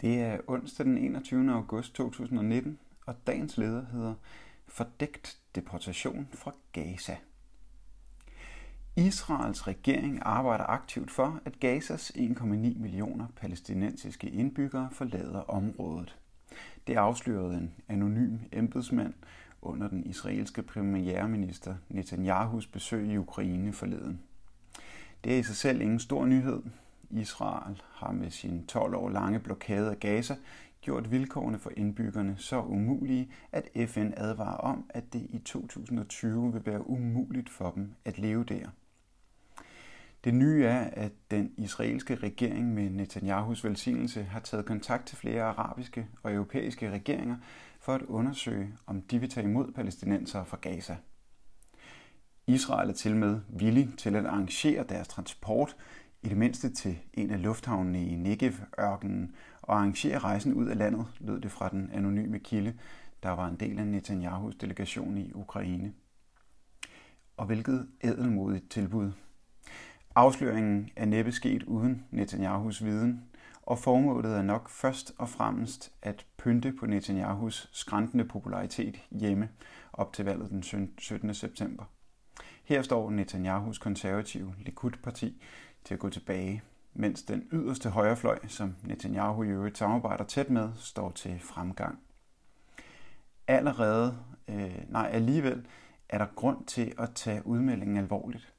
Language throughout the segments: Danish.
Det er onsdag den 21. august 2019, og dagens leder hedder Fordægt deportation fra Gaza. Israels regering arbejder aktivt for, at Gazas 1,9 millioner palæstinensiske indbyggere forlader området. Det afslørede en anonym embedsmand under den israelske premierminister Netanyahus besøg i Ukraine forleden. Det er i sig selv ingen stor nyhed, Israel har med sin 12 år lange blokade af Gaza gjort vilkårene for indbyggerne så umulige, at FN advarer om, at det i 2020 vil være umuligt for dem at leve der. Det nye er, at den israelske regering med Netanyahus velsignelse har taget kontakt til flere arabiske og europæiske regeringer for at undersøge, om de vil tage imod palæstinensere fra Gaza. Israel er til med villig til at arrangere deres transport i det mindste til en af lufthavnene i Negev-ørkenen og arrangere rejsen ud af landet, lød det fra den anonyme kilde, der var en del af Netanyahus delegation i Ukraine. Og hvilket ædelmodigt tilbud. Afsløringen er næppe sket uden Netanyahus viden, og formålet er nok først og fremmest at pynte på Netanyahus skræntende popularitet hjemme op til valget den 17. september. Her står Netanyahus konservative Likud-parti til at gå tilbage, mens den yderste højrefløj, som Netanyahu i øvrigt samarbejder tæt med, står til fremgang. Allerede, øh, nej alligevel, er der grund til at tage udmeldingen alvorligt.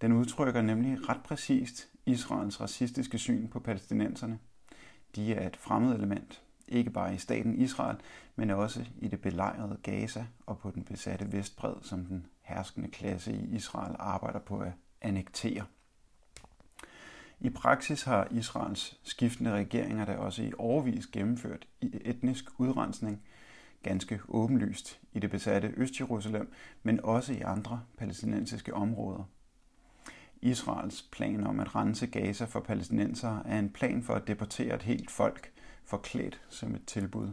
Den udtrykker nemlig ret præcist Israels racistiske syn på palæstinenserne. De er et fremmed element, ikke bare i staten Israel, men også i det belejrede Gaza og på den besatte Vestbred, som den herskende klasse i Israel arbejder på at annektere. I praksis har Israels skiftende regeringer da også i overvis gennemført etnisk udrensning, ganske åbenlyst i det besatte Østjerusalem, men også i andre palæstinensiske områder. Israels plan om at rense Gaza for palæstinensere er en plan for at deportere et helt folk, forklædt som et tilbud.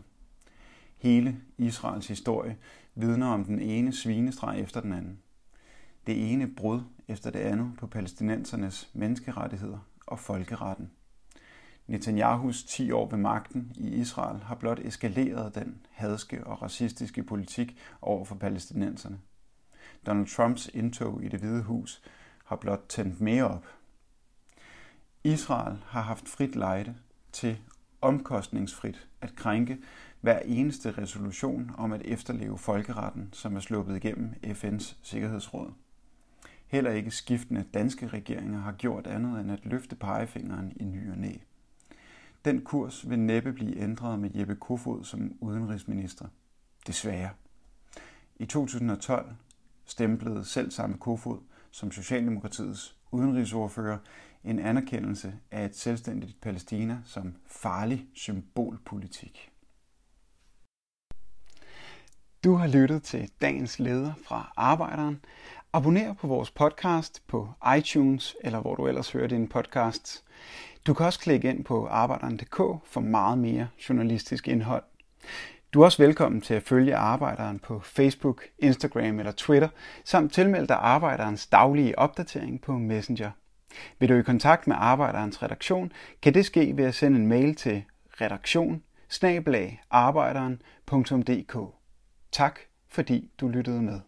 Hele Israels historie vidner om den ene svinestreg efter den anden. Det ene brud efter det andet på palæstinensernes menneskerettigheder og folkeretten. Netanyahus 10 år ved magten i Israel har blot eskaleret den hadske og racistiske politik over for palæstinenserne. Donald Trumps indtog i det hvide hus har blot tændt mere op. Israel har haft frit lejde til omkostningsfrit at krænke hver eneste resolution om at efterleve folkeretten, som er sluppet igennem FN's Sikkerhedsråd. Heller ikke skiftende danske regeringer har gjort andet end at løfte pegefingeren i ny og næ. Den kurs vil næppe blive ændret med Jeppe Kofod som udenrigsminister. Desværre. I 2012 stemplede selv samme Kofod som Socialdemokratiets udenrigsordfører en anerkendelse af et selvstændigt Palæstina som farlig symbolpolitik. Du har lyttet til dagens leder fra Arbejderen. Abonner på vores podcast på iTunes eller hvor du ellers hører dine podcasts. Du kan også klikke ind på arbejderen.dk for meget mere journalistisk indhold. Du er også velkommen til at følge Arbejderen på Facebook, Instagram eller Twitter, samt tilmelde dig Arbejderens daglige opdatering på Messenger. Vil du i kontakt med Arbejderens redaktion, kan det ske ved at sende en mail til redaktion Tak fordi du lyttede med.